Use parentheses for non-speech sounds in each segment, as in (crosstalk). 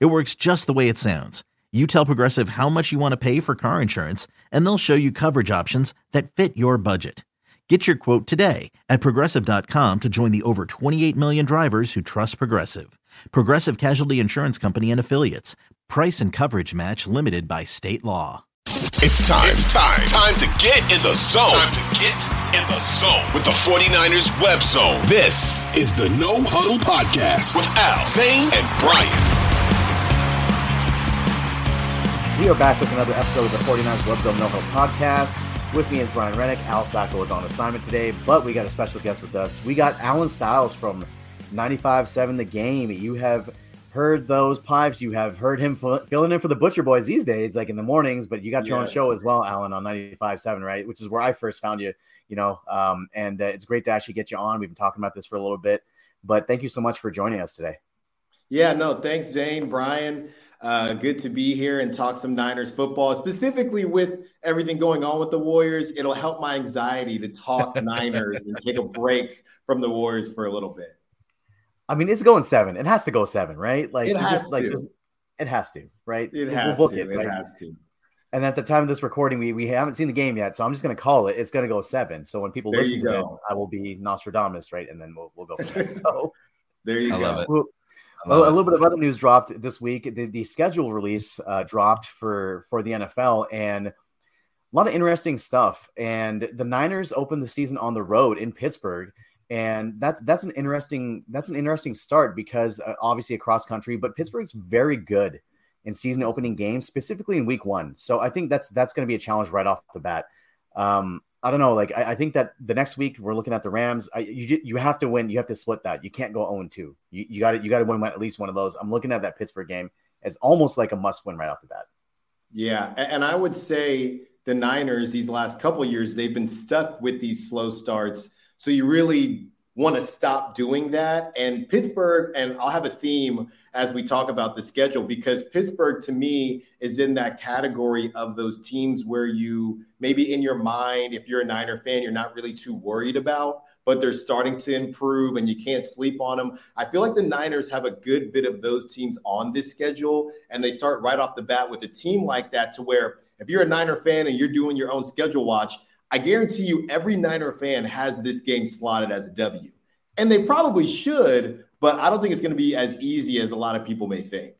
It works just the way it sounds. You tell Progressive how much you want to pay for car insurance, and they'll show you coverage options that fit your budget. Get your quote today at progressive.com to join the over 28 million drivers who trust Progressive. Progressive Casualty Insurance Company and Affiliates. Price and coverage match limited by state law. It's time. It's time. Time to get in the zone. Time to get in the zone with the 49ers web zone. This is the No Huddle Podcast with Al, Zain, and Brian. We are back with another episode of the 49ers Web Zone No Huddle Podcast. With me is Brian Renick. Al Sacco is on assignment today, but we got a special guest with us. We got Allen Stiles from 95.7 The Game. You have heard those pipes. You have heard him filling in for the Butcher Boys these days, like in the mornings, but you got your yes. own show as well, Allen, on 95.7, right? Which is where I first found you, you know, um, and uh, it's great to actually get you on. We've been talking about this for a little bit, but thank you so much for joining us today. Yeah, no, thanks, Zain, Brian. Uh, good to be here and talk some Niners football, specifically with everything going on with the Warriors. It'll help my anxiety to talk (laughs) Niners and take a break from the Warriors for a little bit. I mean, it's going seven. It has to go seven, right? Like it has just, to. Like, it has to, right? It has we'll to. It, right? it has to. And at the time of this recording, we, we haven't seen the game yet, so I'm just going to call it. It's going to go seven. So when people there listen to it, I will be Nostradamus, right? And then we'll, we'll go from (laughs) there. So there you I go. A, a, little bit of other news dropped this week. The, the schedule release uh, dropped for for the NFL, and a lot of interesting stuff. And the Niners opened the season on the road in Pittsburgh, and that's that's an interesting that's an interesting start because uh, obviously across country, but Pittsburgh's very good in season opening games, specifically in Week One. So I think that's that's going to be a challenge right off the bat. Um, I don't know. Like I, I, think that the next week we're looking at the Rams. I, you you have to win. You have to split that. You can't go 0 2. You you got to you got to win at least one of those. I'm looking at that Pittsburgh game as almost like a must win right off the bat. Yeah, and I would say the Niners these last couple years they've been stuck with these slow starts. So you really want to stop doing that. And Pittsburgh, and I'll have a theme as we talk about the schedule because Pittsburgh to me is in that category of those teams where you maybe in your mind, if you're a Niner fan, you're not really too worried about, but they're starting to improve and you can't sleep on them. I feel like the Niners have a good bit of those teams on this schedule, and they start right off the bat with a team like that to where if you're a Niner fan and you're doing your own schedule watch, I guarantee you every Niner fan has this game slotted as a W. And they probably should, but I don't think it's going to be as easy as a lot of people may think.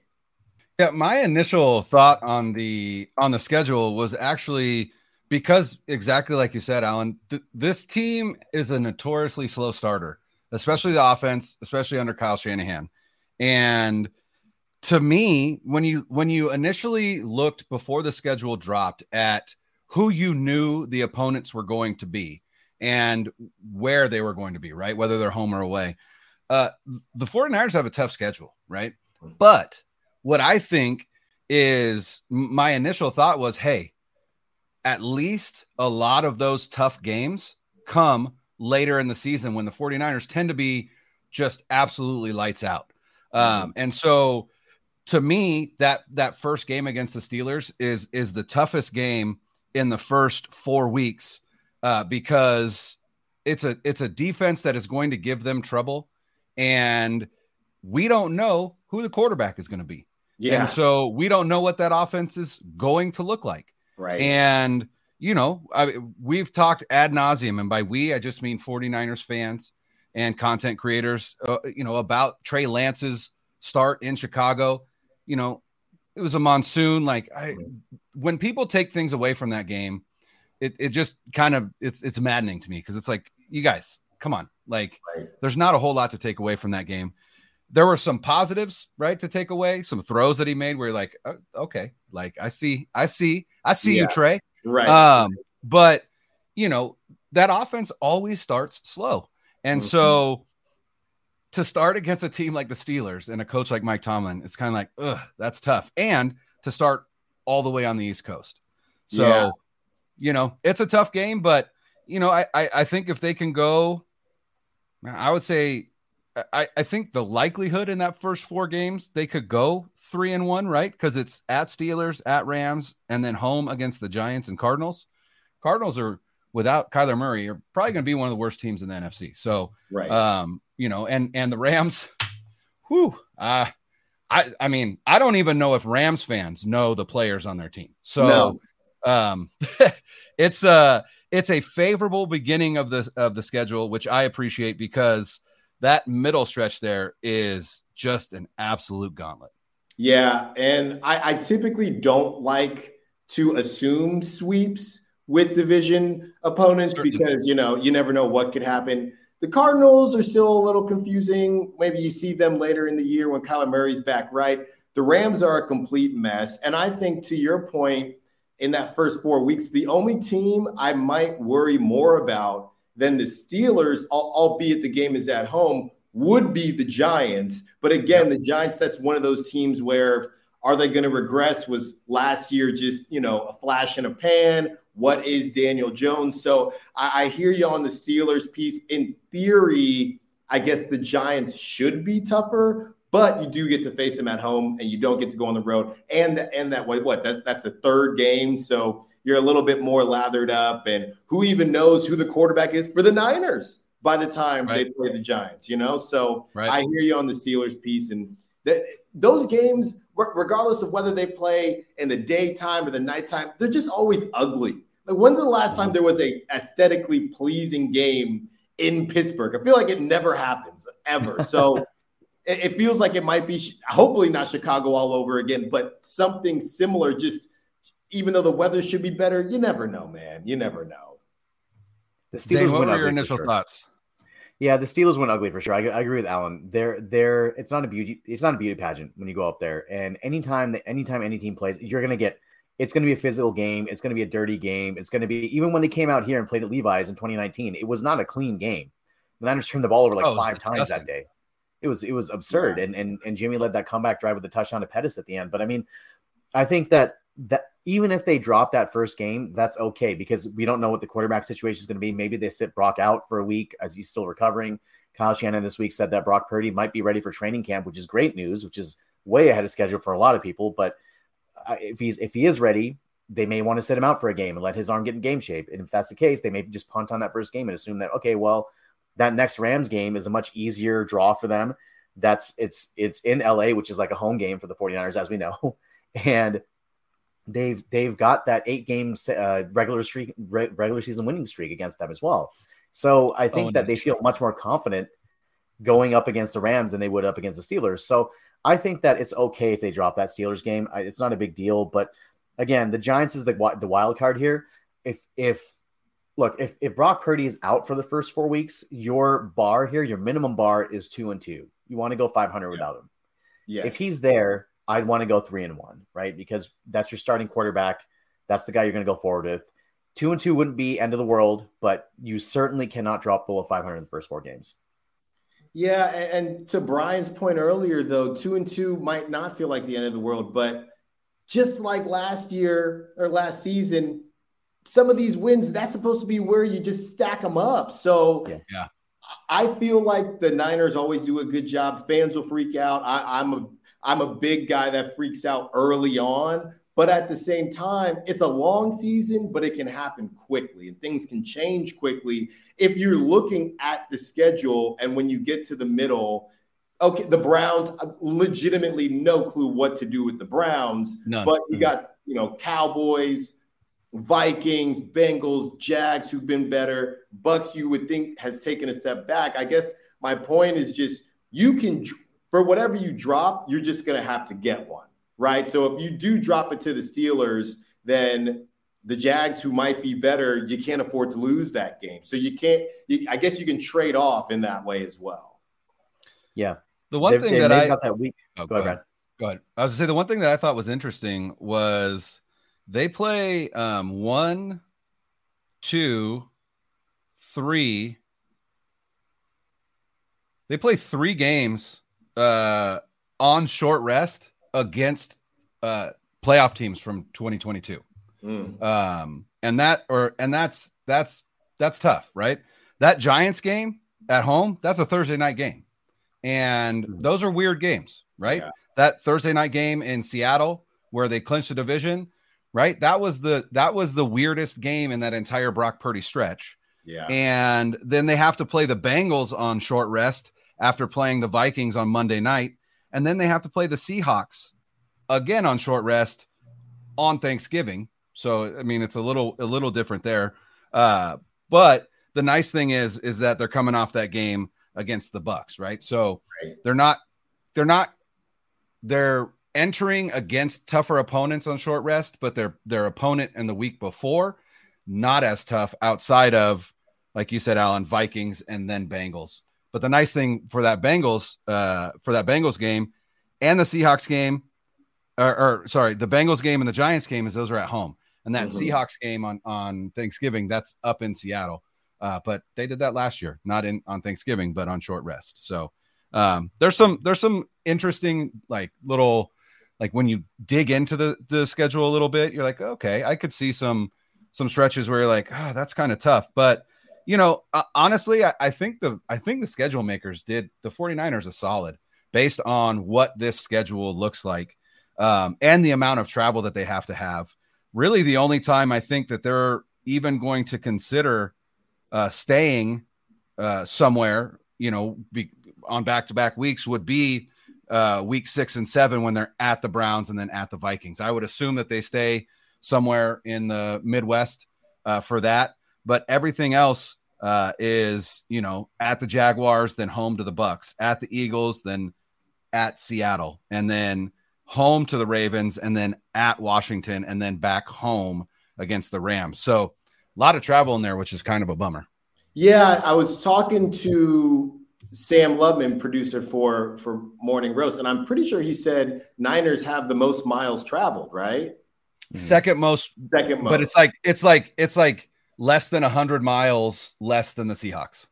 Yeah, my initial thought on the on the schedule was actually because exactly like you said, Allen, th- this team is a notoriously slow starter, especially the offense, especially under Kyle Shanahan. And to me, when you when you initially looked before the schedule dropped at who you knew the opponents were going to be and where they were going to be, right? Whether they're home or away. Uh, the 49ers have a tough schedule, right? But what I think is my initial thought was hey, at least a lot of those tough games come later in the season when the 49ers tend to be just absolutely lights out. Um, and so to me, that that first game against the Steelers is is the toughest game in the first four weeks uh, because it's a it's a defense that is going to give them trouble, and we don't know who the quarterback is going to be. Yeah. And so we don't know what that offense is going to look like. Right. And you know, I, we've talked ad nauseum, and by we, I just mean 49ers fans and content creators, uh, you know, about Trey Lance's start in Chicago. You know, it was a monsoon. Like I, when people take things away from that game, it, it just kind of it's it's maddening to me because it's like you guys, come on, like right. there's not a whole lot to take away from that game. There were some positives, right, to take away. Some throws that he made where you're like, oh, okay, like I see, I see, I see yeah. you, Trey. Right. Um, but you know that offense always starts slow, and mm-hmm. so to start against a team like the Steelers and a coach like Mike Tomlin, it's kind of like, ugh, that's tough. And to start all the way on the East Coast. So, yeah. you know, it's a tough game, but you know, I, I, I think if they can go, I would say I, I think the likelihood in that first four games they could go three and one, right? Because it's at Steelers, at Rams, and then home against the Giants and Cardinals. Cardinals are without Kyler Murray are probably going to be one of the worst teams in the NFC. So, right, um, you know, and and the Rams, (laughs) whew, uh, I I mean, I don't even know if Rams fans know the players on their team. So, no. um, (laughs) it's a it's a favorable beginning of the of the schedule, which I appreciate because that middle stretch there is just an absolute gauntlet. Yeah, and I, I typically don't like to assume sweeps with division opponents because you know you never know what could happen. The Cardinals are still a little confusing. Maybe you see them later in the year when Kyler Murray's back, right? The Rams are a complete mess. And I think to your point, in that first four weeks, the only team I might worry more about than the Steelers, albeit the game is at home, would be the Giants. But again, the Giants, that's one of those teams where are they going to regress? Was last year just, you know, a flash in a pan? What is Daniel Jones? So I, I hear you on the Steelers piece. In theory, I guess the Giants should be tougher, but you do get to face them at home and you don't get to go on the road. And and that way, what? That's that's the third game. So you're a little bit more lathered up. And who even knows who the quarterback is for the Niners by the time right. they play the Giants, you know? So right. I hear you on the Steelers piece. And th- those games, regardless of whether they play in the daytime or the nighttime, they're just always ugly. Like when's the last time there was a aesthetically pleasing game in Pittsburgh? I feel like it never happens ever. So (laughs) it, it feels like it might be hopefully not Chicago all over again, but something similar. Just even though the weather should be better, you never know, man. You never know. The Steelers Zain, what were your initial sure. thoughts? Yeah, the Steelers went ugly for sure. I, I, agree with Allen. They're they're it's not a beauty it's not a beauty pageant when you go up there. And anytime that anytime any team plays, you're gonna get it's gonna be a physical game. It's gonna be a dirty game. It's gonna be even when they came out here and played at Levi's in 2019, it was not a clean game. The Niners turned the ball over like oh, five times that day. It was it was absurd. Yeah. And and and Jimmy led that comeback drive with the touchdown to Pettis at the end. But I mean, I think that that even if they drop that first game, that's okay because we don't know what the quarterback situation is going to be. Maybe they sit Brock out for a week as he's still recovering. Kyle Shanahan this week said that Brock Purdy might be ready for training camp, which is great news, which is way ahead of schedule for a lot of people. But uh, if he's if he is ready, they may want to sit him out for a game and let his arm get in game shape. And if that's the case, they may just punt on that first game and assume that okay, well, that next Rams game is a much easier draw for them. That's it's it's in LA, which is like a home game for the 49ers, as we know. (laughs) And they've they've got that eight game uh, regular streak re- regular season winning streak against them as well. So I think oh, that they feel much more confident going up against the Rams than they would up against the Steelers. So I think that it's okay if they drop that Steelers game. I, it's not a big deal, but again, the Giants is the the wild card here. If if look if if Brock Purdy is out for the first four weeks, your bar here, your minimum bar is two and two. You want to go 500 yeah. without him. Yes. If he's there, I'd want to go three and one, right? Because that's your starting quarterback. That's the guy you're going to go forward with. Two and two wouldn't be end of the world, but you certainly cannot drop below 500 in the first four games. Yeah, and to Brian's point earlier, though, two and two might not feel like the end of the world, but just like last year or last season, some of these wins that's supposed to be where you just stack them up. So yeah. yeah. I feel like the Niners always do a good job. Fans will freak out. I, I'm a I'm a big guy that freaks out early on, but at the same time, it's a long season, but it can happen quickly and things can change quickly. If you're looking at the schedule and when you get to the middle, okay, the Browns uh, legitimately no clue what to do with the Browns, None. but you got, you know, Cowboys, Vikings, Bengals, Jags who've been better, Bucs you would think has taken a step back. I guess my point is just you can for whatever you drop, you're just going to have to get one, right? So if you do drop it to the Steelers, then the Jags, who might be better, you can't afford to lose that game. So you can't. You, I guess you can trade off in that way as well. Yeah. The one thing that I got that week. Oh, go, go, ahead. Go ahead. I was to say the one thing that I thought was interesting was they play um, one, two, three, they play three games uh, on short rest against uh, playoff teams from 2022. Mm. Um, and that or and that's that's that's tough, right? That Giants game at home, that's a Thursday night game. And mm. those are weird games, right? Yeah. That Thursday night game in Seattle where they clinched the division, right? That was the that was the weirdest game in that entire Brock Purdy stretch. Yeah. And then they have to play the Bengals on short rest after playing the Vikings on Monday night. And then they have to play the Seahawks again on short rest on Thanksgiving. So I mean it's a little a little different there. Uh, but the nice thing is is that they're coming off that game against the Bucs, right? So right. they're not they're not they're entering against tougher opponents on short rest, but their their opponent in the week before not as tough outside of like you said, Allen, Vikings and then Bengals. But the nice thing for that Bengals uh, for that Bengals game and the Seahawks game, or, or, sorry, the Bengals game and the Giants game is those are at home, and that mm-hmm. Seahawks game on on Thanksgiving that's up in Seattle. Uh, but they did that last year, not in on Thanksgiving, but on short rest. So um, there's some there's some interesting like little like when you dig into the the schedule a little bit, you're like, okay, I could see some some stretches where you're like, oh, that's kind of tough. But you know, uh, honestly, I, I think the I think the schedule makers did the 49ers a solid based on what this schedule looks like um, and the amount of travel that they have to have. Really, the only time I think that they're even going to consider uh, staying uh, somewhere, you know, be, on back to back weeks would be uh, week six and seven when they're at the Browns and then at the Vikings. I would assume that they stay somewhere in the Midwest uh, for that, but everything else uh, is, you know, at the Jaguars, then home to the Bucs, at the Eagles, then at Seattle, and then home to the Ravens, and then at Washington, and then back home against the Rams. So a lot of travel in there, which is kind of a bummer. Yeah, I was talking to Sam Lubman, producer for for Morning Roast, and I'm pretty sure he said Niners have the most miles traveled, right? Second most, second most. But it's like it's like it's like less than hundred miles less than the Seahawks.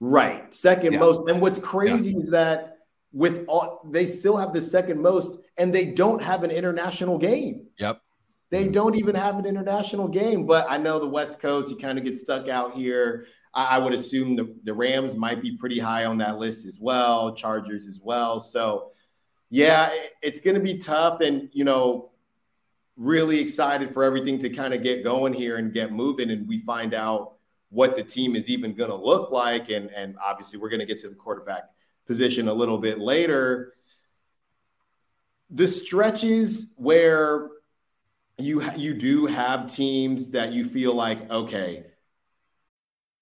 Right, second yeah. most. And what's crazy yeah. is that with all they still have the second most, and they don't have an international game. Yep. They don't even have an international game, but I know the West Coast, you kind of get stuck out here. I, I would assume the, the Rams might be pretty high on that list as well, Chargers as well. So, yeah, it, it's going to be tough. And, you know, really excited for everything to kind of get going here and get moving. And we find out what the team is even going to look like. And, and obviously, we're going to get to the quarterback position a little bit later. The stretches where you you do have teams that you feel like okay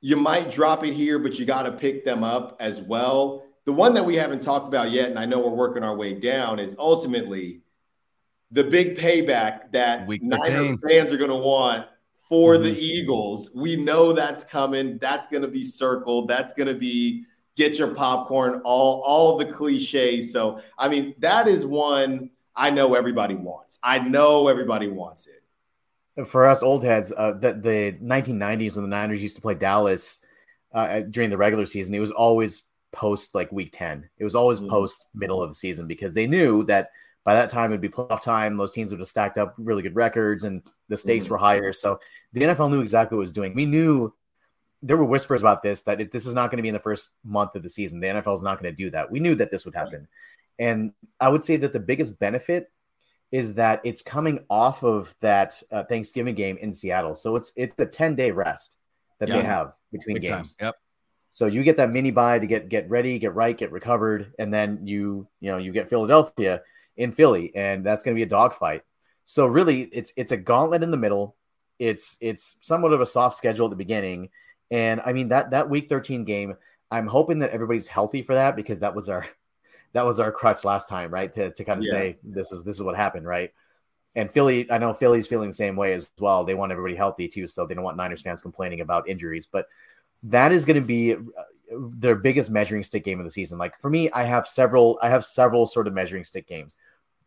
you might drop it here, but you got to pick them up as well. The one that we haven't talked about yet, and I know we're working our way down, is ultimately the big payback that Week Niner fans are going to want for mm-hmm. the Eagles. We know that's coming. That's going to be circled. That's going to be get your popcorn, all all the cliches. So, I mean, that is one I know everybody wants. I know everybody wants it for us old heads, uh, the, the 1990s when the Niners used to play Dallas uh, during the regular season, it was always post like week 10. It was always mm-hmm. post middle of the season because they knew that by that time it'd be playoff time. Those teams would have stacked up really good records and the stakes mm-hmm. were higher. So the NFL knew exactly what it was doing. We knew there were whispers about this that it, this is not going to be in the first month of the season. The NFL is not going to do that. We knew that this would happen. And I would say that the biggest benefit is that it's coming off of that uh, Thanksgiving game in Seattle. So it's it's a 10 day rest that yeah. they have between Big games. Time. Yep. So you get that mini bye to get get ready, get right, get recovered, and then you you know you get Philadelphia in Philly, and that's going to be a dogfight. So really, it's it's a gauntlet in the middle. It's it's somewhat of a soft schedule at the beginning, and I mean that that week 13 game. I'm hoping that everybody's healthy for that because that was our that was our crutch last time, right? To to kind of yeah. say this is this is what happened, right? And Philly, I know Philly's feeling the same way as well. They want everybody healthy too, so they don't want Niners fans complaining about injuries. But that is going to be uh, their biggest measuring stick game of the season. Like for me, I have several, I have several sort of measuring stick games.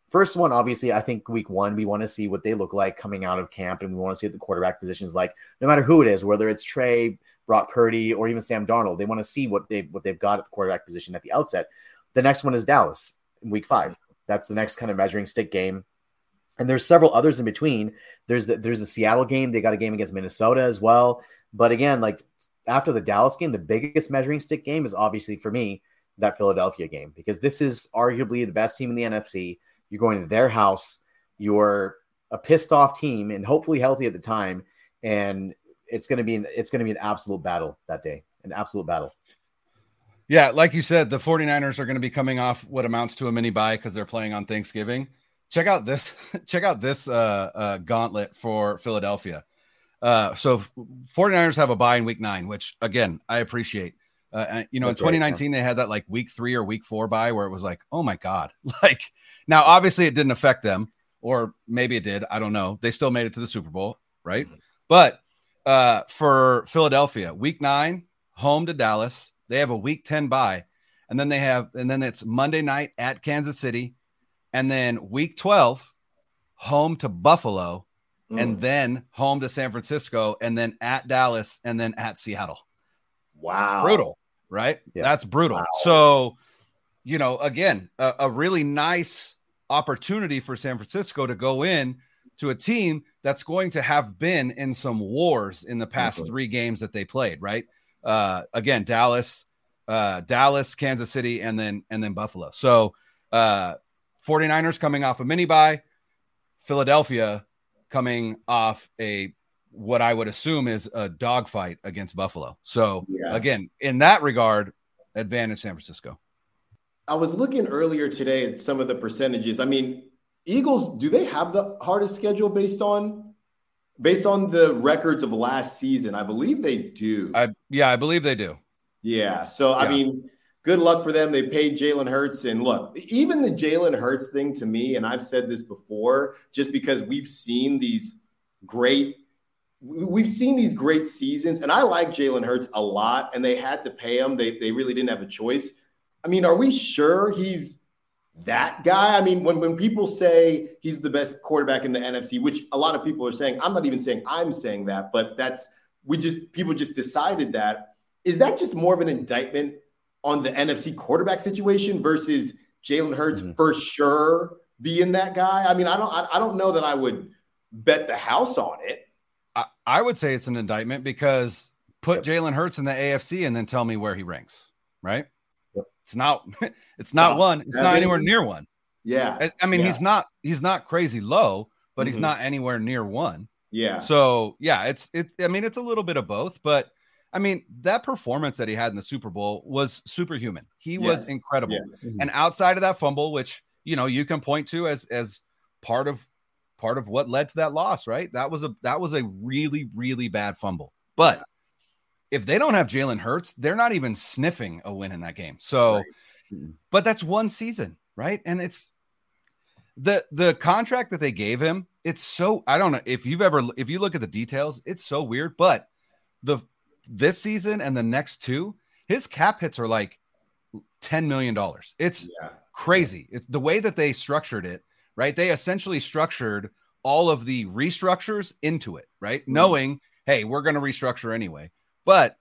First one, obviously, I think week one, we want to see what they look like coming out of camp, and we want to see what the quarterback positions like, no matter who it is, whether it's Trey, Brock Purdy, or even Sam Darnold. They want to see what they what they've got at the quarterback position at the outset. The next one is Dallas in week five. That's the next kind of measuring stick game. And there's several others in between. There's the, there's the Seattle game. They got a game against Minnesota as well. But again, like after the Dallas game, the biggest measuring stick game is obviously for me that Philadelphia game because this is arguably the best team in the NFC. You're going to their house. You're a pissed off team and hopefully healthy at the time, and it's going to be an, it's going to be an absolute battle that day, an absolute battle. Yeah, like you said, the 49ers are going to be coming off what amounts to a mini bye because they're playing on Thanksgiving. Check out this (laughs) check out this uh, uh, gauntlet for Philadelphia. Uh, so 49ers have a bye in week nine, which again, I appreciate. Uh, you know, That's in 2019, right, they had that like week three or week four bye where it was like, oh my God. (laughs) Like, now obviously it didn't affect them, or maybe it did. I don't know. They still made it to the Super Bowl, right? Mm-hmm. But uh, for Philadelphia, week nine, home to Dallas, they have a week 10 bye. And then they have, and then it's Monday night at Kansas City. And then week 12, home to Buffalo mm. and then home to San Francisco, and then at Dallas, and then at Seattle. Wow. That's brutal, right? Yeah. That's brutal. Wow. So, you know, again, a, a, really nice opportunity for San Francisco to go in to a team that's going to have been in some wars in the past mm-hmm. three games that they played, right? Uh, again, Dallas, uh, Dallas, Kansas City, and then and then Buffalo. So uh 49ers coming off a mini bye, Philadelphia coming off a what I would assume is a dogfight against Buffalo. So yeah. again, in that regard, advantage San Francisco. I was looking earlier today at some of the percentages. I mean, Eagles, do they have the hardest schedule based on based on the records of last season? I believe they do. I yeah, I believe they do. Yeah. So yeah. I mean, good luck for them. They paid Jalen Hurts. And look, even the Jalen Hurts thing to me, and I've said this before, just because we've seen these great, we've seen these great seasons, and I like Jalen Hurts a lot, and they had to pay him. They, they really didn't have a choice. I mean, are we sure he's that guy? I mean, when, when people say he's the best quarterback in the NFC, which a lot of people are saying, I'm not even saying I'm saying that, but that's we just people just decided that. Is that just more of an indictment on the NFC quarterback situation versus Jalen Hurts mm-hmm. for sure being that guy? I mean, I don't, I, I, don't know that I would bet the house on it. I, I would say it's an indictment because put yep. Jalen Hurts in the AFC and then tell me where he ranks. Right? Yep. It's not. (laughs) It's not one. It's not anywhere near one. Yeah. I, I mean, yeah. he's not. He's not crazy low, but mm-hmm. he's not anywhere near one. Yeah. So yeah, it's it. I mean, it's a little bit of both, but I mean, that performance that he had in the Super Bowl was superhuman. He yes. was incredible. Yes. Mm-hmm. And outside of that fumble, which you know you can point to as as part of part of what led to that loss, right? That was a that was a really really bad fumble. But if they don't have Jalen Hurts, they're not even sniffing a win in that game. So, right. Mm-hmm. but that's one season, right? And it's the the contract that they gave him. It's so I don't know if you've ever if you look at the details, it's so weird. But the this season and the next two, his cap hits are like $10 million. It's yeah. crazy. It's the way that they structured it, right? They essentially structured all of the restructures into it, right? Mm-hmm. Knowing, hey, we're going to restructure anyway. But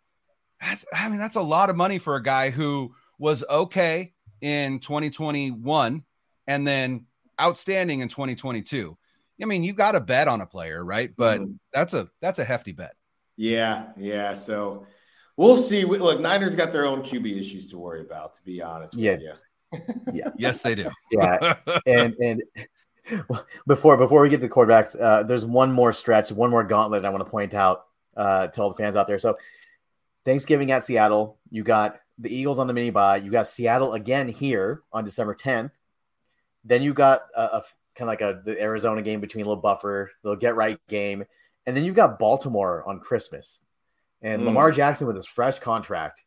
that's, I mean, that's a lot of money for a guy who was okay in 2021 and then outstanding in 2022. I mean, you got to bet on a player, right? But mm-hmm. that's a that's a hefty bet. Yeah, yeah. So We'll see. Look, Niners got their own QB issues to worry about. To be honest, yeah, you. (laughs) yeah, yes, they do. yeah, and and (laughs) before before we get to quarterbacks, uh, there's one more stretch, one more gauntlet I want to point out uh, to all the fans out there. So, Thanksgiving at Seattle, you got the Eagles on the mini bye. You got Seattle again here on December 10th. Then you got a, a kind of like a the Arizona game between a little buffer, little get right game, and then you've got Baltimore on Christmas, and mm. Lamar Jackson with his fresh contract.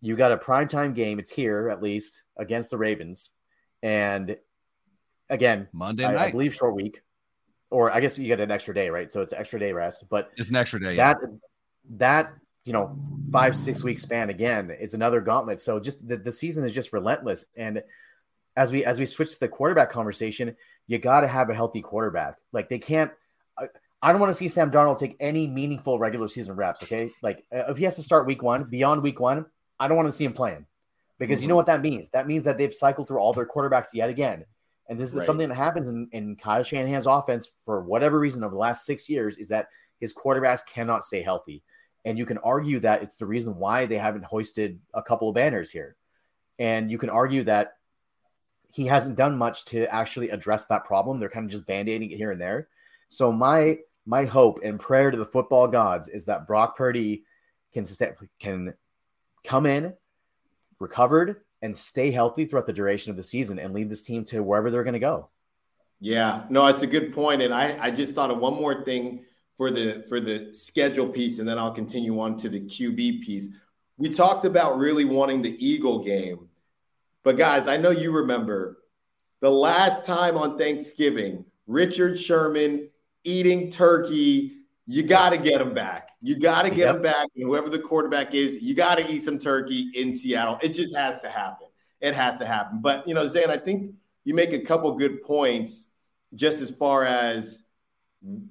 You got a primetime game. It's here at least against the Ravens, and again Monday I, night, I believe short week, or I guess you get an extra day, right? So it's extra day rest, but it's an extra day. That yeah. that you know five six week span again, it's another gauntlet. So just the, the season is just relentless, and as we as we switch to the quarterback conversation, you got to have a healthy quarterback. Like they can't. I, don't want to see Sam Darnold take any meaningful regular season reps. Okay, like uh, if he has to start week one, beyond week one, I don't want to see him playing because mm-hmm. you know what that means. That means that they've cycled through all their quarterbacks yet again. And this is right. something that happens in, in Kyle Shanahan's offense for whatever reason over the last six years is that his quarterbacks cannot stay healthy. And you can argue that it's the reason why they haven't hoisted a couple of banners here. And you can argue that he hasn't done much to actually address that problem. They're kind of just band-aiding it here and there. So my my hope and prayer to the football gods is that Brock Purdy can can come in recovered and stay healthy throughout the duration of the season and lead this team to wherever they're going to go. Yeah, no, it's a good point, and I I just thought of one more thing for the for the schedule piece, and then I'll continue on to the QB piece. We talked about really wanting the Eagle game but guys, I know you remember the last time on Thanksgiving, Richard Sherman eating turkey. You got to get him back. You got to get yep. him back. And whoever the quarterback is, you got to eat some turkey in Seattle. It just has to happen. It has to happen. But, you know, Zain, I think you make a couple good points just as far as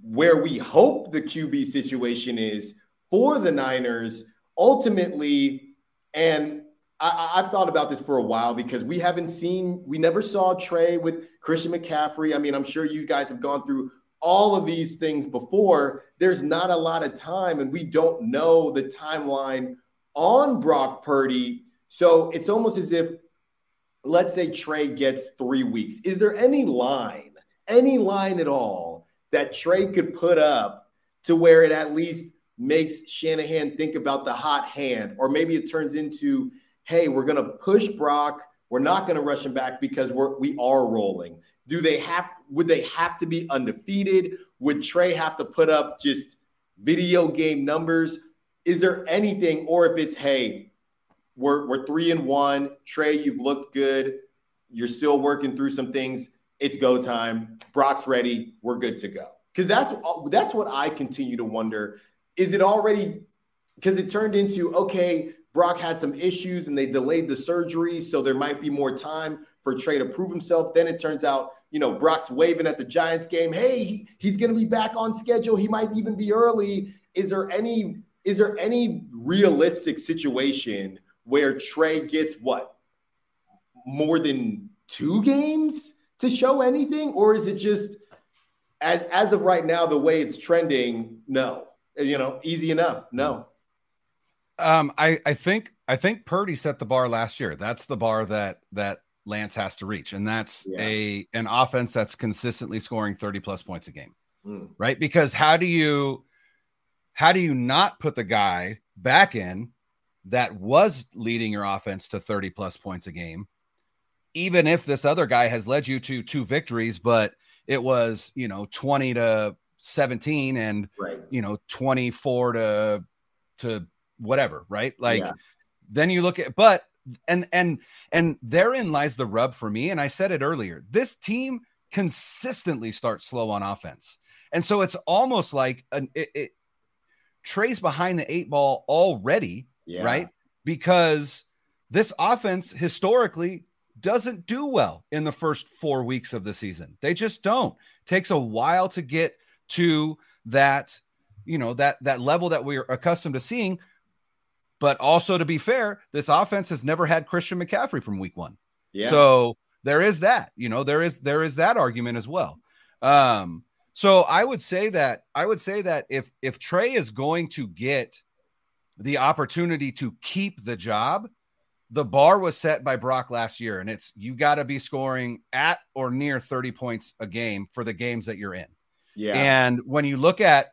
where we hope the QB situation is for the Niners ultimately. And I, have thought about this for a while because we haven't seen, we never saw Trey with Christian McCaffrey. I mean, I'm sure you guys have gone through all of these things before. There's not a lot of time, and we don't know the timeline on Brock Purdy. So it's almost as if, let's say Trey gets three weeks. Is there any line, any line at all that Trey could put up to where it at least makes Shanahan think about the hot hand, or maybe it turns into hey, we're going to push Brock. We're not going to rush him back because we're we are rolling. Do they have would they have to be undefeated? Would Trey have to put up just video game numbers? Is there anything, or if it's hey, we're we're three and one, Trey, you've looked good. You're still working through some things. It's go time. Brock's ready. We're good to go. Because that's that's what I continue to wonder. Is it already because it turned into okay, Brock had some issues and they delayed the surgery, so there might be more time for Trey to prove himself. Then it turns out, you know, Brock's waving at the Giants game. Hey, he, he's going to be back on schedule. He might even be early. Is there any is there any realistic situation where Trey gets what more than two games to show anything, or is it just as as of right now the way it's trending? No, you know, easy enough. No. Um, I I think I think Purdy set the bar last year. That's the bar that that Lance has to reach, and that's yeah. a an offense that's consistently scoring thirty plus points a game, mm. right? Because how do you how do you not put the guy back in that was leading your offense to 30 plus points a game even if this other guy has led you to two victories but it was you know 20 to 17 and right. you know 24 to to whatever, right? Like yeah. then you look at but and and and therein lies the rub for me and I said it earlier. This team consistently starts slow on offense. And so it's almost like an it, it Trey's behind the eight ball already, yeah. right? Because this offense historically doesn't do well in the first four weeks of the season. They just don't. It takes a while to get to that, you know, that that level that we're accustomed to seeing. But also, to be fair, this offense has never had Christian McCaffrey from week one. Yeah. So there is that, you know, there is there is that argument as well. Um, so I would say that I would say that if if Trey is going to get the opportunity to keep the job, the bar was set by Brock last year, and it's you got to be scoring at or near 30 points a game for the games that you're in. Yeah. And when you look at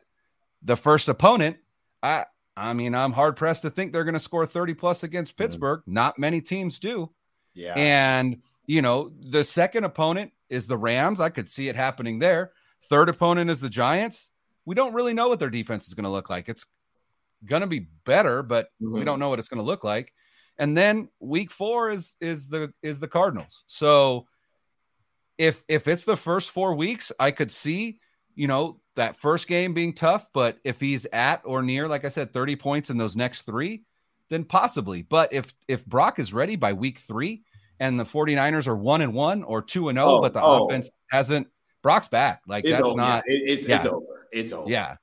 the first opponent, I I mean, I'm hard pressed to think they're going to score 30 plus against Mm-hmm. Pittsburgh. Not many teams do. Yeah. And, you know, the second opponent is the Rams. I could see it happening there. Third opponent is the Giants. We don't really know what their defense is going to look like. It's going to be better, but we Mhm. don't know what it's going to look like. And then week 4 is is the is the Cardinals. So if if it's the first 4 weeks, I could see, you know, that first game being tough, but if he's at or near like I said 30 points in those next 3, then possibly. But if if Brock is ready by week 3 and the 49ers are 1 and 1 or 2 and 0 Oh, but the oh, oh. offense hasn't Brock's back. Like It's that's over. not Yeah, it- it's, it's yeah. over. It's over. yeah.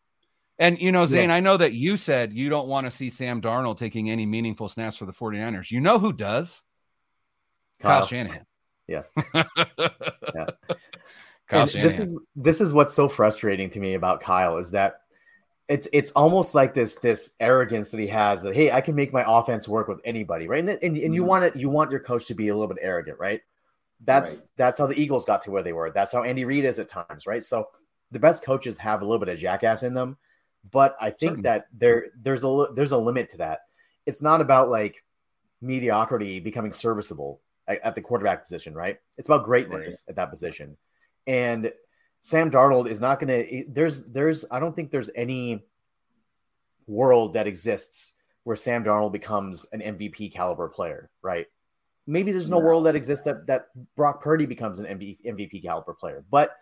And you know, Zain, I know that you said you don't want to see Sam Darnold taking any meaningful snaps for the 49ers. You know who does? Kyle, Kyle. Shanahan. Yeah. (laughs) Kyle And Shanahan. This is this is what's so frustrating to me about Kyle is that it's it's almost like this this arrogance that he has that hey I can make my offense work with anybody right? And and, and you Mhm. want it you want your coach to be a little bit arrogant right? That's Right. that's how the Eagles got to where they were. That's how Andy Reid is at times right? So the best coaches have a little bit of jackass in them but I think Certainly. that there there's a there's a limit to that. It's not about like mediocrity becoming serviceable at, at the quarterback position right? It's about greatness at that position and Sam Darnold is not going to. There's, there's. I don't think there's any world that exists where Sam Darnold becomes an MVP caliber player, right? Maybe there's no world that exists that that Brock Purdy becomes an MV, MVP caliber player, but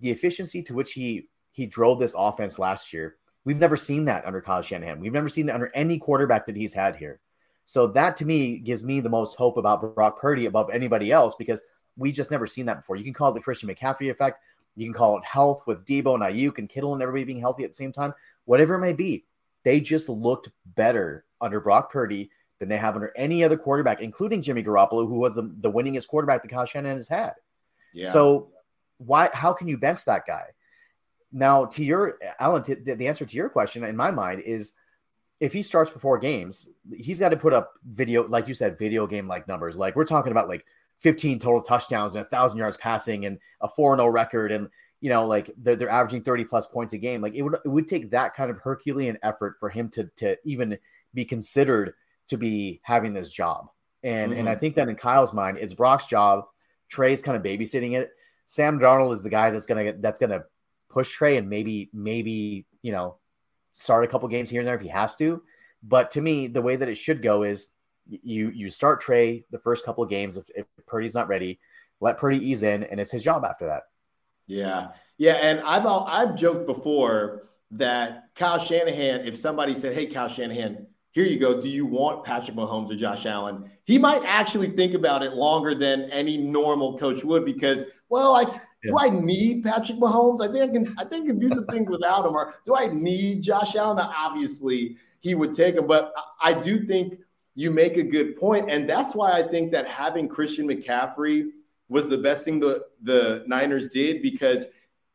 the efficiency to which he he drove this offense last year, we've never seen that under Kyle Shanahan. We've never seen it under any quarterback that he's had here. So that to me gives me the most hope about Brock Purdy above anybody else because we just never seen that before. You can call it the Christian McCaffrey effect. You can call it health with Deebo and Aiyuk and Kittle and everybody being healthy at the same time. Whatever it may be, they just looked better under Brock Purdy than they have under any other quarterback, including Jimmy Garoppolo, who was the, the winningest quarterback that Kyle Shanahan has had. Yeah. So why? How can you bench that guy? Now, to your Allen, to, the answer to your question in my mind is if he starts for four games, he's got to put up video, like you said, video game like numbers. Like we're talking about like 15 total touchdowns and a thousand yards passing and a 4 0 record. And, you know, like they're, they're averaging 30 plus points a game. Like it would, it would take that kind of Herculean effort for him to, to even be considered to be having this job. And, and I mm-hmm. think that in Kyle's mind, it's Brock's job. Trey's kind of babysitting it. Sam Darnold is the guy that's gonna that's gonna push Trey and maybe maybe you know start a couple games here and there if he has to. But to me, the way that it should go is you you start Trey the first couple of games if, if Purdy's not ready, let Purdy ease in, and it's his job after that. Yeah, yeah, and I've al- I've joked before that Kyle Shanahan, if somebody said, "Hey, Kyle Shanahan, here you go. Do you want Patrick Mahomes or Josh Allen?" He might actually think about it longer than any normal coach would because, well, like, do I need Patrick Mahomes? I think I can. I think I can do some (laughs) things without him. Or do I need Josh Allen? Now, obviously, he would take him, but I I do think you make a good point, and that's why I think that having Christian McCaffrey was the best thing the the Niners did because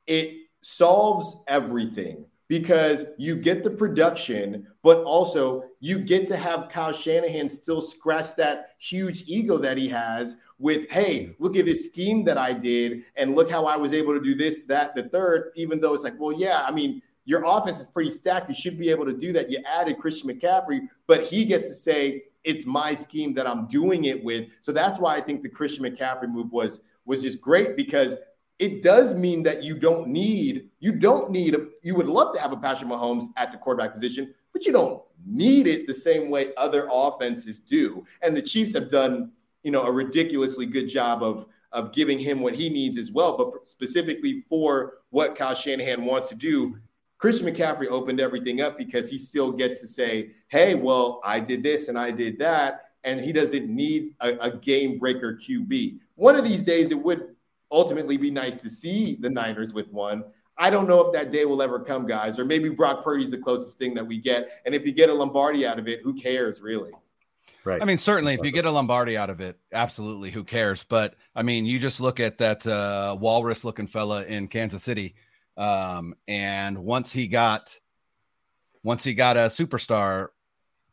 it solves everything because you get the production, but also you get to have Kyle Shanahan still scratch that huge ego that he has with, hey, look at this scheme that I did, and look how I was able to do this, that, the third, even though it's like, well, yeah, I mean, your offense is pretty stacked. You should be able to do that. You added Christian McCaffrey, but he gets to say, it's my scheme that I'm doing it with. So that's why I think the Christian McCaffrey move was was just great because it does mean that you don't need you don't need a, you would love to have a Patrick Mahomes at the quarterback position, but you don't need it the same way other offenses do. And the Chiefs have done, you know, a ridiculously good job of of giving him what he needs as well. But specifically for what Kyle Shanahan wants to do, Christian McCaffrey opened everything up because he still gets to say, "Hey, well, I did this and I did that," and he doesn't need a, a game breaker QB. One of these days, it would ultimately be nice to see the Niners with one. I don't know if that day will ever come, guys, or maybe Brock Purdy's the closest thing that we get. And if you get a Lombardi out of it, who cares, really? Right. I mean, certainly, if you get a Lombardi out of it, absolutely, who cares? But I mean, you just look at that uh, walrus-looking fella in Kansas City, um, and once he got, once he got a superstar,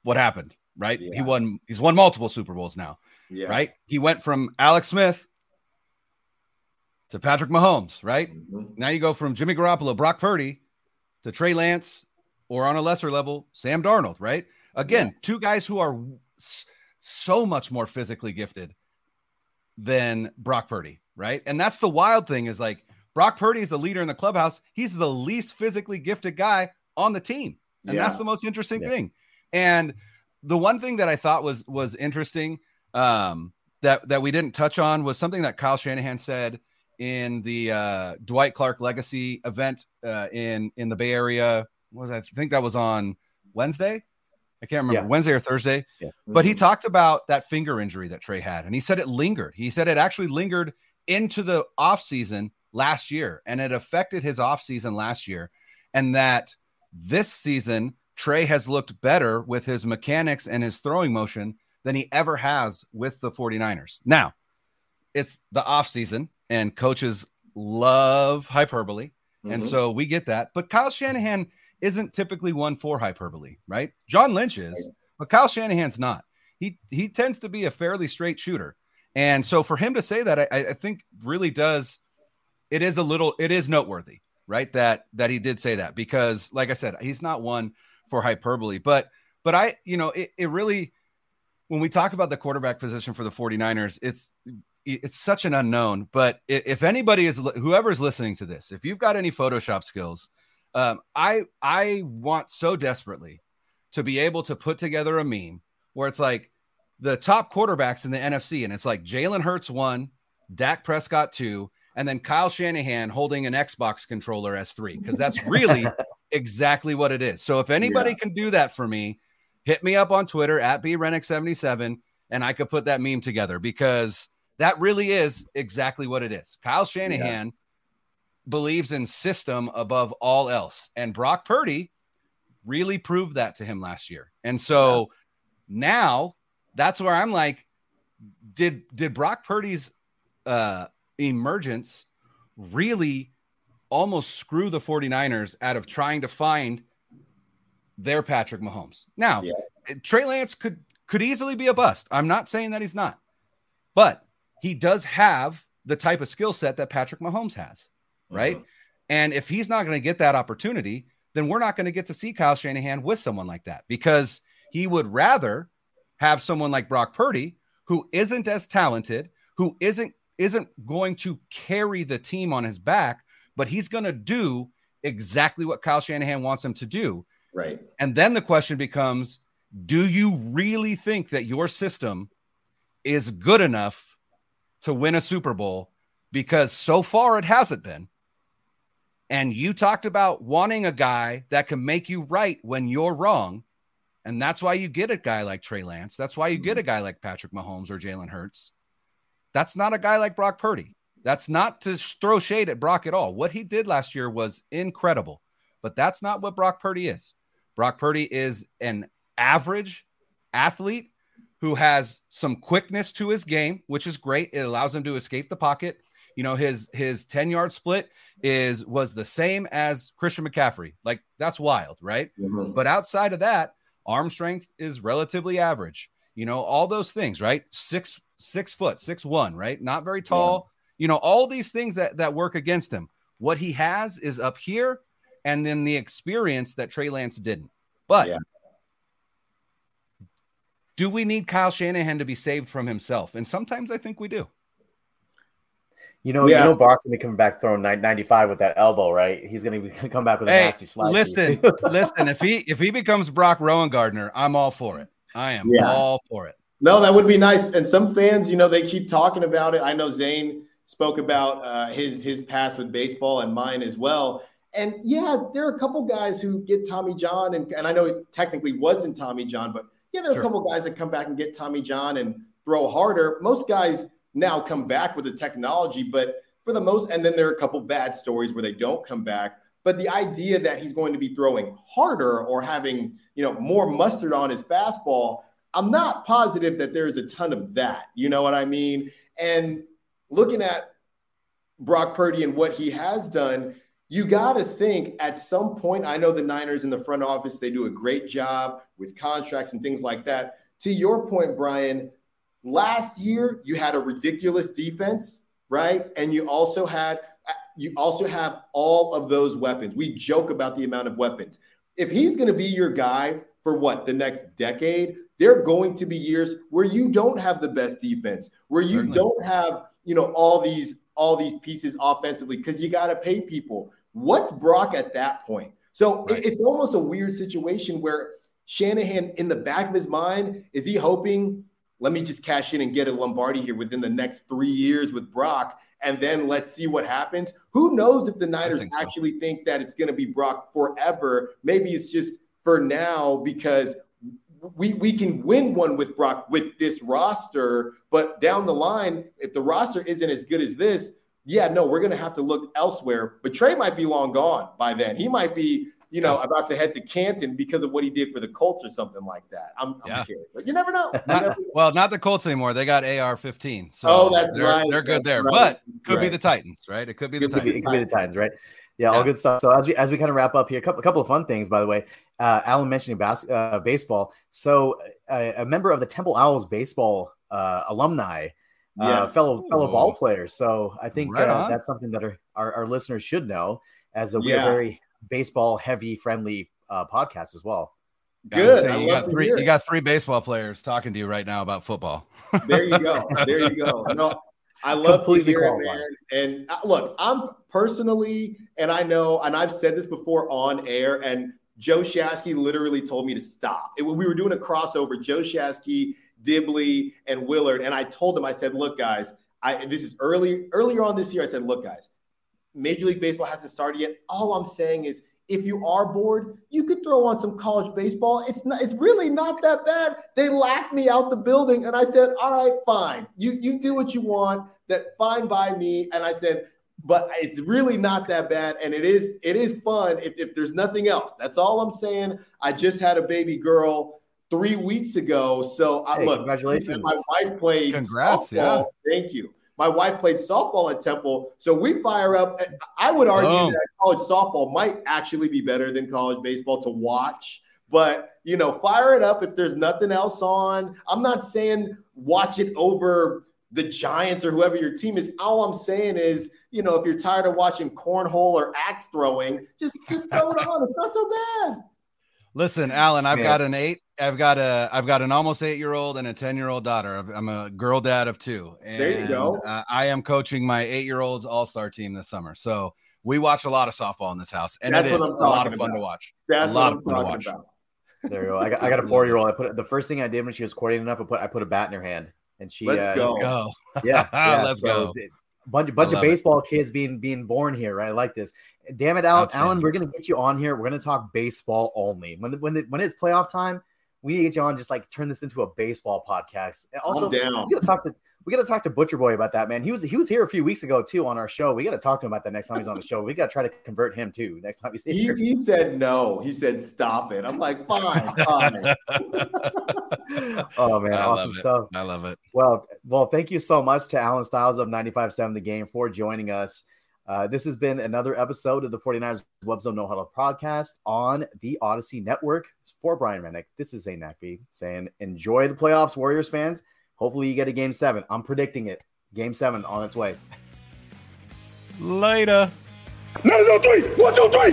what happened, right? Yeah. He won. He's won multiple Super Bowls now, Yeah. right? He went from Alex Smith to Patrick Mahomes, right? Mhm. Now you go from Jimmy Garoppolo, Brock Purdy to Trey Lance, or on a lesser level, Sam Darnold, right? Again, two guys who are so much more physically gifted than Brock Purdy, right? And that's the wild thing is like Brock Purdy is the leader in the clubhouse. He's the least physically gifted guy on the team. And Yeah. that's the most interesting Yeah. thing. And the one thing that I thought was was interesting um that that we didn't touch on was something that Kyle Shanahan said in the uh Dwight Clark legacy event uh in in the Bay Area. What was? I think that was on Wednesday. I can't remember Yeah. Wednesday or Thursday. But he talked about that finger injury that Trey had, and he said it lingered. He said it actually lingered into the offseason last year, and it affected his offseason last year. And that this season, Trey has looked better with his mechanics and his throwing motion than he ever has with the 49ers. Now, it's the offseason, and coaches love hyperbole. And Mhm. so we get that. But Kyle Shanahan isn't typically one for hyperbole, right? John Lynch is, but Kyle Shanahan's not. He he tends to be a fairly straight shooter. And so for him to say that, I, I think really does it is a little it is noteworthy, right? That that he did say that because like I said, he's not one for hyperbole. But but I, you know, it, it really when we talk about the quarterback position for the 49ers, it's it's such an unknown. But if anybody is whoever's listening to this, if you've got any Photoshop skills, um, I I want so desperately to be able to put together a meme where it's like the top quarterbacks in the NFC, and it's like Jalen Hurts one, Dak Prescott two, and then Kyle Shanahan holding an Xbox controller as three, because that's (laughs) really exactly what it is. So if anybody can do that for me, hit me up on Twitter at brennick77, and I could put that meme together because that really is exactly what it is. Kyle Shanahan believes in system above all else, and Brock Purdy really proved that to him last year. And so now that's where I'm like, did did Brock Purdy's uh emergence really almost screw the 49ers out of trying to find their Patrick Mahomes? Now, Yeah. Trey Lance could could easily be a bust. I'm not saying that he's not, but he does have the type of skill set that Patrick Mahomes has, right? Mhm. And if he's not going to get that opportunity, then we're not going to get to see Kyle Shanahan with someone like that because he would rather have someone like Brock Purdy who isn't as talented, who isn't isn't going to carry the team on his back, but he's going to do exactly what Kyle Shanahan wants him to do. Right. And then the question becomes do you really think that your system is good enough to win a Super Bowl? Because so far it hasn't been. And you talked about wanting a guy that can make you right when you're wrong. And that's why you get a guy like Trey Lance. That's why you get mm-hmm. a guy like Patrick Mahomes or Jalen Hurts. That's not a guy like Brock Purdy. That's not to throw shade at Brock at all. What he did last year was incredible, but that's not what Brock Purdy is. Brock Purdy is an average athlete who has some quickness to his game, which is great. It allows him to escape the pocket. You know, his his 10 yard split is was the same as Christian McCaffrey. Like that's wild, right? Mhm. But outside of that, arm strength is relatively average. You know, all those things, right? Six, six foot, six one, right? Not very tall. You know, all these things that that work against him. What he has is up here, and then the experience that Trey Lance didn't. But Yeah. do we need Kyle Shanahan to be saved from himself? And sometimes I think we do. You know, Yeah. you know, Brock's gonna be coming back throwing 95 with that elbow, right? He's gonna be, (laughs) come back with a Hey, nasty slide. listen, (laughs) listen. If he if he becomes Brock Rowan Gardner, I'm all for it. I am Yeah. all for it. No, that would be nice. And some fans, you know, they keep talking about it. I know Zain spoke about uh, his his past with baseball and mine as well. And yeah, there are a couple guys who get Tommy John, and, and I know it technically wasn't Tommy John, but yeah, there are Sure. a couple guys that come back and get Tommy John and throw harder. Most guys now come back with the technology, but for the most, and then there are a couple bad stories where they don't come back. But the idea that he's going to be throwing harder or having, you know, more mustard on his fastball, I'm not positive that there's a ton of that. You know what I mean? And looking at Brock Purdy and what he has done, you got to think at some point. I know the Niners in the front office, they do a great job with contracts and things like that. To your point, Brian, last year you had a ridiculous defense, right? And you also had you also have all of those weapons. We joke about the amount of weapons. If he's going to be your guy for what the next decade, there are going to be years where you don't have the best defense, where you Certainly. don't have, you know, all these all these pieces offensively because you got to pay people. What's Brock at that point? So right. it's almost a weird situation where Shanahan, in the back of his mind, is he hoping, let me just cash in and get a Lombardi here within the next three years with Brock, and then let's see what happens? Who knows if the Niners think so. actually think that it's going to be Brock forever? Maybe it's just for now because we we can win one with Brock with this roster, but down the line, if the roster isn't as good as this, yeah, no, we're going to have to look elsewhere. But Trey might be long gone by then. He might be, you know, about to head to Canton because of what he did for the Colts or something like that. I'm, I'm yeah. kidding, but you never know. You not, never know. Well, not the Colts anymore. They got AR-15, so oh, that's they're, right. They're good that's there, right. but could right. be the Titans, right? It could be the it Titans. Be, it could be the Titans, right? Yeah, yeah, all good stuff. So as we as we kind of wrap up here, a couple, a couple of fun things, by the way. Uh, Allen mentioning bas- uh, baseball. So uh, a member of the Temple Owls baseball uh, alumni, uh, yes. fellow fellow Ooh. ball players. So I think right uh, that's something that our, our, our, listeners should know, as a yeah. very baseball heavy friendly podcast as well. Good. Say, you got three. You got three baseball players talking to you right now about football. there you go. (laughs) There you go. No, I love Completely to hear it, man. And uh, look, I'm personally, and I know, and I've said this before on air, and Joe Shasky literally told me to stop. It, we were doing a crossover, Joe Shasky, Dibley, and Willard, and I told them, I said, look, guys, I this is early earlier on this year. I said, look, guys, Major League Baseball hasn't started yet. All I'm saying is if you are bored, you could throw on some college baseball. It's not, it's really not that bad. They laughed me out the building, and I said, "All right, fine. You you do what you want. That fine by me." And I said, "But it's really not that bad, and it is it is fun if, if there's nothing else. That's all I'm saying. I just had a baby girl three weeks ago, so I, look, congratulations. My wife played. Congrats! Softball. Yeah, thank you. My wife played softball at Temple, so we fire up. I would argue oh. that college softball might actually be better than college baseball to watch. But you know, fire it up if there's nothing else on. I'm not saying watch it over the Giants or whoever your team is. All I'm saying is, you know, if you're tired of watching cornhole or axe throwing, just just throw it on. It's not so bad. Listen, Allen, I've got an eight. I've got a. I've got an almost eight year old and a ten year old daughter. I'm a girl dad of two. And, there you go. Uh, I am coaching my eight year old's all star team this summer. So we watch a lot of softball in this house, and That's it is a lot of fun about. to watch. That's a lot of fun to watch. About. There you go. I got, I got a four year old. I put the first thing I did when she was courting enough. I put I put a bat in her hand, and she. Let's uh, go. Go. Yeah, (laughs) yeah let's so go. Bunch, bunch of baseball it. kids being being born here, right? I like this. Damn it, Allen. Allen, we're gonna get you on here. We're gonna talk baseball only. When when the, when it's playoff time, we need to get you on. Just like turn this into a baseball podcast. And also, I'm down. we gotta talk to we gotta talk to Butcher Boy about that, man. He was he was here a few weeks ago too on our show. We gotta talk to him about that next time he's on the show. We gotta try to convert him too next time we see he. He said no. He said stop it. I'm like fine, (laughs) fine. oh man, I awesome stuff. I love it. Well, well, thank you so much to Allen Stiles of 95.7 The Game for joining us. Uh, this has been another episode of the 49ers Web Zone No Huddle podcast on the Audacy Network. For Brian Renick, this is Zain Naqvi saying enjoy the playoffs, Warriors fans. Hopefully you get a game seven. I'm predicting it. Game seven on its way. Later. One two three. One two three.